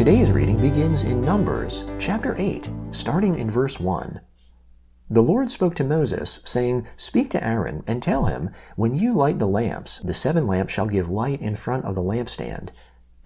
Today's reading begins in Numbers, chapter 8, starting in verse 1. The Lord spoke to Moses, saying, Speak to Aaron, and tell him, When you light the lamps, the seven lamps shall give light in front of the lampstand.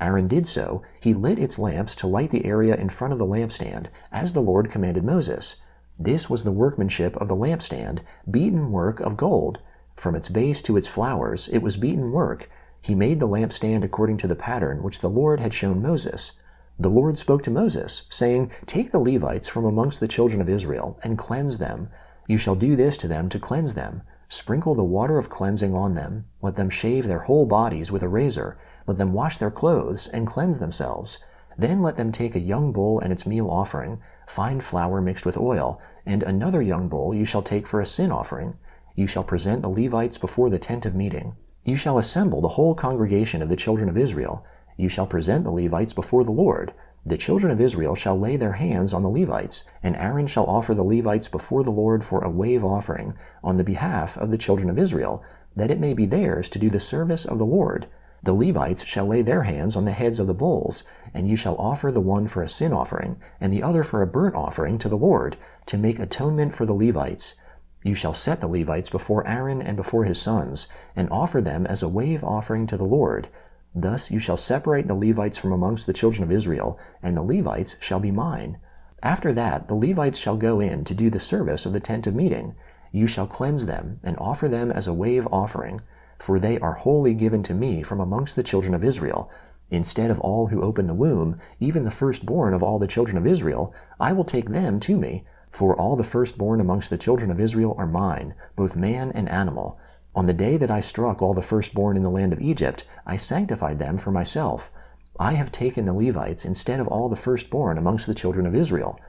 Aaron did so. He lit its lamps to light the area in front of the lampstand, as the Lord commanded Moses. This was the workmanship of the lampstand, beaten work of gold. From its base to its flowers, it was beaten work. He made the lampstand according to the pattern which the Lord had shown Moses. The Lord spoke to Moses, saying, Take the Levites from amongst the children of Israel, and cleanse them. You shall do this to them to cleanse them. Sprinkle the water of cleansing on them. Let them shave their whole bodies with a razor. Let them wash their clothes, and cleanse themselves. Then let them take a young bull and its meal offering, fine flour mixed with oil, and another young bull you shall take for a sin offering. You shall present the Levites before the tent of meeting. You shall assemble the whole congregation of the children of Israel, you shall present the Levites before the Lord. The children of Israel shall lay their hands on the Levites, and Aaron shall offer the Levites before the Lord for a wave offering on the behalf of the children of Israel, that it may be theirs to do the service of the Lord. The Levites shall lay their hands on the heads of the bulls, and you shall offer the one for a sin offering, and the other for a burnt offering to the Lord, to make atonement for the Levites. You shall set the Levites before Aaron and before his sons, and offer them as a wave offering to the Lord. Thus you shall separate the Levites from amongst the children of Israel, and the Levites shall be mine. After that, the Levites shall go in to do the service of the tent of meeting. You shall cleanse them, and offer them as a wave offering, for they are wholly given to me from amongst the children of Israel. Instead of all who open the womb, even the firstborn of all the children of Israel, I will take them to me, for all the firstborn amongst the children of Israel are mine, both man and animal. On the day that I struck all the firstborn in the land of Egypt, I sanctified them for myself. I have taken the Levites instead of all the firstborn amongst the children of Israel.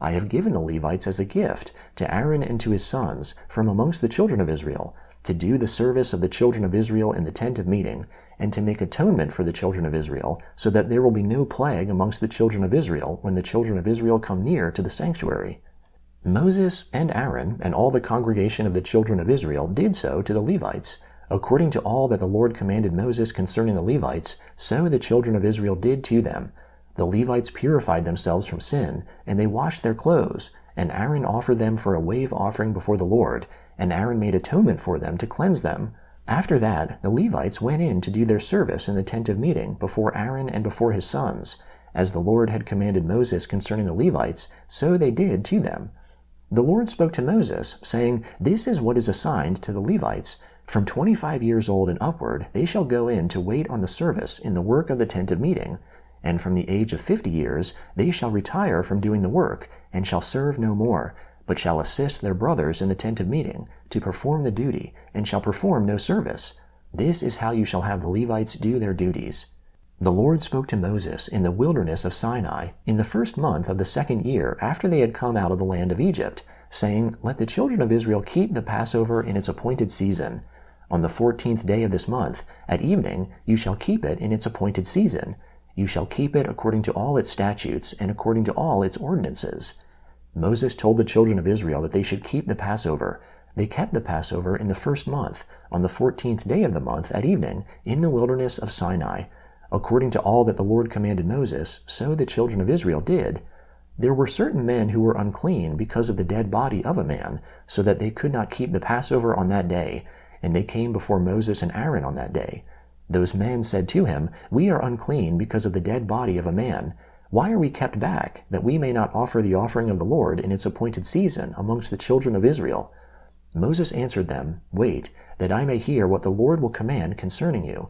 I have given the Levites as a gift to Aaron and to his sons from amongst the children of Israel, to do the service of the children of Israel in the tent of meeting, and to make atonement for the children of Israel, so that there will be no plague amongst the children of Israel when the children of Israel come near to the sanctuary. Moses and Aaron and all the congregation of the children of Israel did so to the Levites. According to all that the Lord commanded Moses concerning the Levites, so the children of Israel did to them. The Levites purified themselves from sin, and they washed their clothes, and Aaron offered them for a wave offering before the Lord, and Aaron made atonement for them to cleanse them. After that, the Levites went in to do their service in the tent of meeting before Aaron and before his sons. As the Lord had commanded Moses concerning the Levites, so they did to them. The Lord spoke to Moses, saying, This is what is assigned to the Levites. From twenty five years old and upward, they shall go in to wait on the service in the work of the tent of meeting. And from the age of fifty years, they shall retire from doing the work, and shall serve no more, but shall assist their brothers in the tent of meeting, to perform the duty, and shall perform no service. This is how you shall have the Levites do their duties. The Lord spoke to Moses in the wilderness of Sinai in the first month of the second year after they had come out of the land of Egypt, saying, Let the children of Israel keep the Passover in its appointed season. On the fourteenth day of this month, at evening, you shall keep it in its appointed season. You shall keep it according to all its statutes and according to all its ordinances. Moses told the children of Israel that they should keep the Passover. They kept the Passover in the first month, on the fourteenth day of the month at evening, in the wilderness of Sinai. According to all that the Lord commanded Moses, so the children of Israel did. There were certain men who were unclean because of the dead body of a man, so that they could not keep the Passover on that day, and they came before Moses and Aaron on that day. Those men said to him, We are unclean because of the dead body of a man. Why are we kept back, that we may not offer the offering of the Lord in its appointed season amongst the children of Israel? Moses answered them, Wait, that I may hear what the Lord will command concerning you.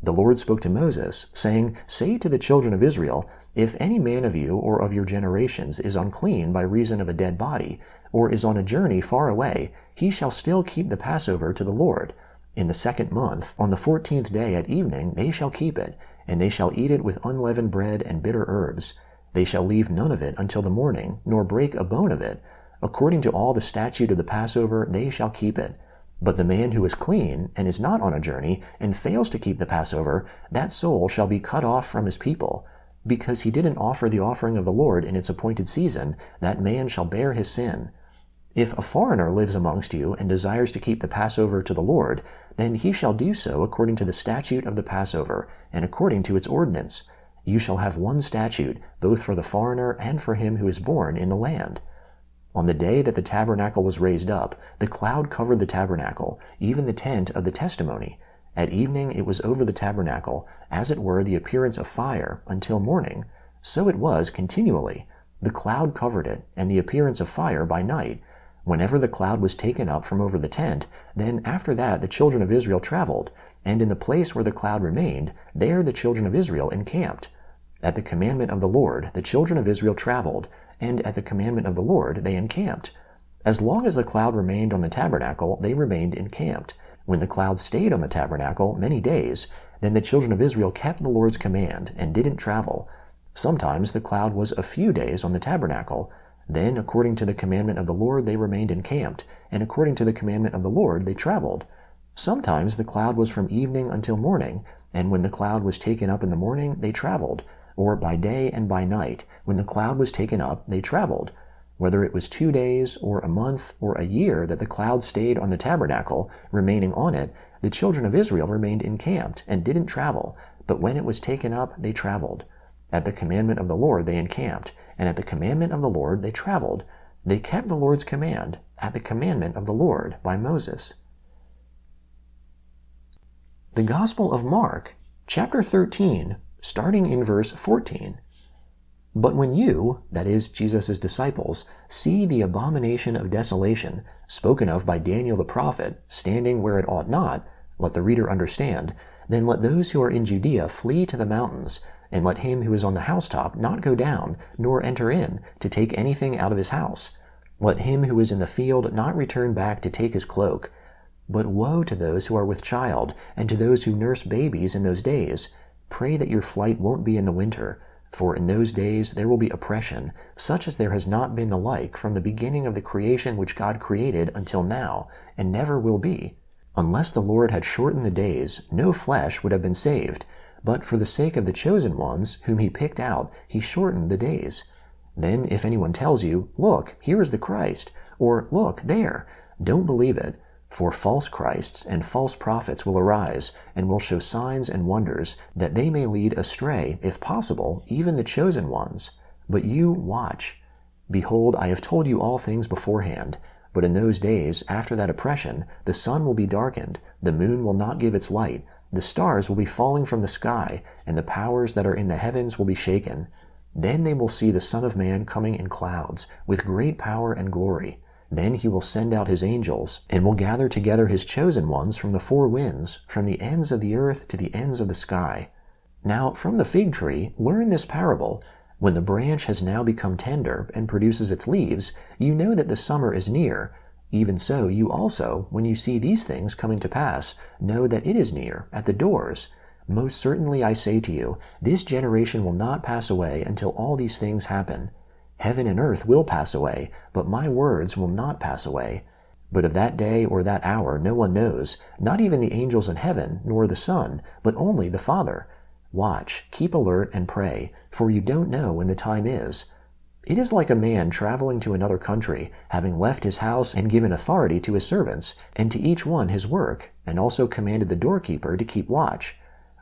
The Lord spoke to Moses, saying, Say to the children of Israel, If any man of you or of your generations is unclean by reason of a dead body, or is on a journey far away, he shall still keep the Passover to the Lord. In the second month, on the fourteenth day at evening, they shall keep it, and they shall eat it with unleavened bread and bitter herbs. They shall leave none of it until the morning, nor break a bone of it. According to all the statute of the Passover, they shall keep it. But the man who is clean and is not on a journey and fails to keep the Passover, that soul shall be cut off from his people. Because he didn't offer the offering of the Lord in its appointed season, that man shall bear his sin. If a foreigner lives amongst you and desires to keep the Passover to the Lord, then he shall do so according to the statute of the Passover, and according to its ordinance. You shall have one statute, both for the foreigner and for him who is born in the land. On the day that the tabernacle was raised up, the cloud covered the tabernacle, even the tent of the testimony. At evening it was over the tabernacle, as it were the appearance of fire, until morning. So it was continually. The cloud covered it, and the appearance of fire by night. Whenever the cloud was taken up from over the tent, then after that the children of Israel traveled, and in the place where the cloud remained, there the children of Israel encamped. At the commandment of the Lord, the children of Israel traveled, and at the commandment of the Lord they encamped. As long as the cloud remained on the tabernacle, they remained encamped. When the cloud stayed on the tabernacle many days, then the children of Israel kept the Lord's command and didn't travel. Sometimes the cloud was a few days on the tabernacle. Then, according to the commandment of the Lord, they remained encamped, and according to the commandment of the Lord, they traveled. Sometimes the cloud was from evening until morning, and when the cloud was taken up in the morning, they traveled or by day and by night. When the cloud was taken up, they traveled. Whether it was two days, or a month, or a year that the cloud stayed on the tabernacle, remaining on it, the children of Israel remained encamped and didn't travel, but when it was taken up, they traveled. At the commandment of the Lord they encamped, and at the commandment of the Lord they traveled. They kept the Lord's command, at the commandment of the Lord by Moses. The Gospel of Mark, chapter 13, starting in verse 14. But when you, that is, Jesus' disciples, see the abomination of desolation, spoken of by Daniel the prophet, standing where it ought not, let the reader understand, then let those who are in Judea flee to the mountains, and let him who is on the housetop not go down, nor enter in, to take anything out of his house. Let him who is in the field not return back to take his cloak. But woe to those who are with child, and to those who nurse babies in those days. Pray that your flight won't be in the winter, for in those days there will be oppression, such as there has not been the like from the beginning of the creation which God created until now, and never will be. Unless the Lord had shortened the days, no flesh would have been saved. But for the sake of the chosen ones, whom he picked out, he shortened the days. Then, if anyone tells you, Look, here is the Christ, or Look, there, don't believe it. For false Christs and false prophets will arise, and will show signs and wonders, that they may lead astray, if possible, even the chosen ones. But you watch. Behold, I have told you all things beforehand. But in those days, after that oppression, the sun will be darkened, the moon will not give its light, the stars will be falling from the sky, and the powers that are in the heavens will be shaken. Then they will see the Son of Man coming in clouds, with great power and glory. Then he will send out his angels, and will gather together his chosen ones from the four winds, from the ends of the earth to the ends of the sky. Now, from the fig tree, learn this parable. When the branch has now become tender and produces its leaves, you know that the summer is near. Even so, you also, when you see these things coming to pass, know that it is near, at the doors. Most certainly I say to you, this generation will not pass away until all these things happen. Heaven and earth will pass away, but my words will not pass away. But of that day or that hour no one knows, not even the angels in heaven, nor the Son, but only the Father. Watch, keep alert, and pray, for you don't know when the time is. It is like a man traveling to another country, having left his house and given authority to his servants, and to each one his work, and also commanded the doorkeeper to keep watch.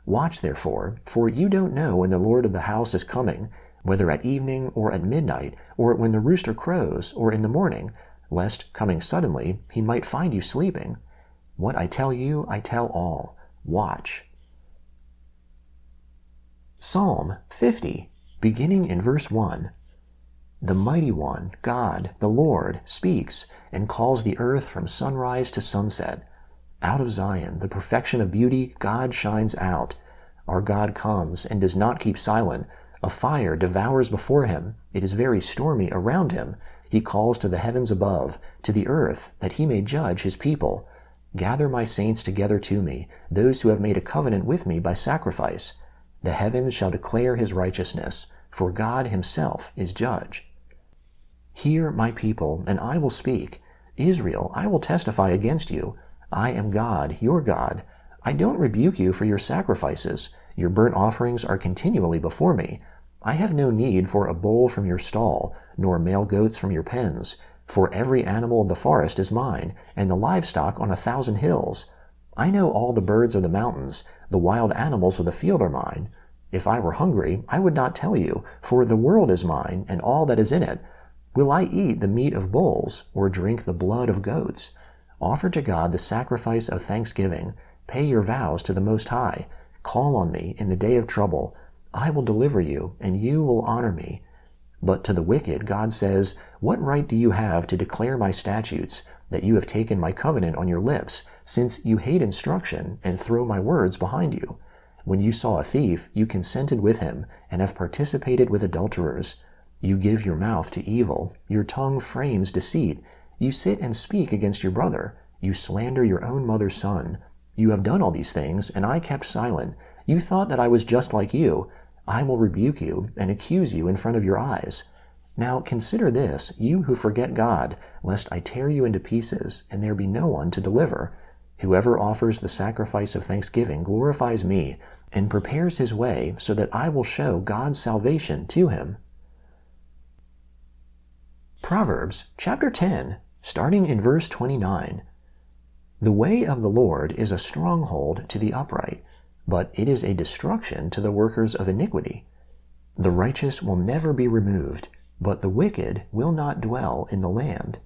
Watch therefore, for you don't know when the Lord of the house is coming, whether at evening or at midnight, or when the rooster crows, or in the morning, lest, coming suddenly, he might find you sleeping. What I tell you, I tell all. Watch. Psalm 50, beginning in verse 1. The mighty one, God, the Lord, speaks and calls the earth from sunrise to sunset. Out of Zion, the perfection of beauty, God shines out. Our God comes and does not keep silent a fire devours before him. It is very stormy around him. He calls to the heavens above, to the earth, that he may judge his people. Gather my saints together to me, those who have made a covenant with me by sacrifice. The heavens shall declare his righteousness, for God himself is judge. Hear, my people, and I will speak. Israel, I will testify against you. I am God, your God. I don't rebuke you for your sacrifices. Your burnt offerings are continually before me. I have no need for a bull from your stall, nor male goats from your pens. For every animal of the forest is mine, and the livestock on a thousand hills. I know all the birds of the mountains, the wild animals of the field are mine. If I were hungry, I would not tell you, for the world is mine, and all that is in it. Will I eat the meat of bulls, or drink the blood of goats? Offer to God the sacrifice of thanksgiving. Pay your vows to the Most High. Call on me in the day of trouble. I will deliver you, and you will honor me. But to the wicked, God says, What right do you have to declare my statutes, that you have taken my covenant on your lips, since you hate instruction and throw my words behind you? When you saw a thief, you consented with him, and have participated with adulterers. You give your mouth to evil, your tongue frames deceit. You sit and speak against your brother. You slander your own mother's son. You have done all these things, and I kept silent. You thought that I was just like you. I will rebuke you and accuse you in front of your eyes. Now consider this, you who forget God, lest I tear you into pieces, and there be no one to deliver. Whoever offers the sacrifice of thanksgiving glorifies me, and prepares his way so that I will show God's salvation to him. Proverbs chapter 10, starting in verse 29. The way of the Lord is a stronghold to the upright, but it is a destruction to the workers of iniquity. The righteous will never be removed, but the wicked will not dwell in the land.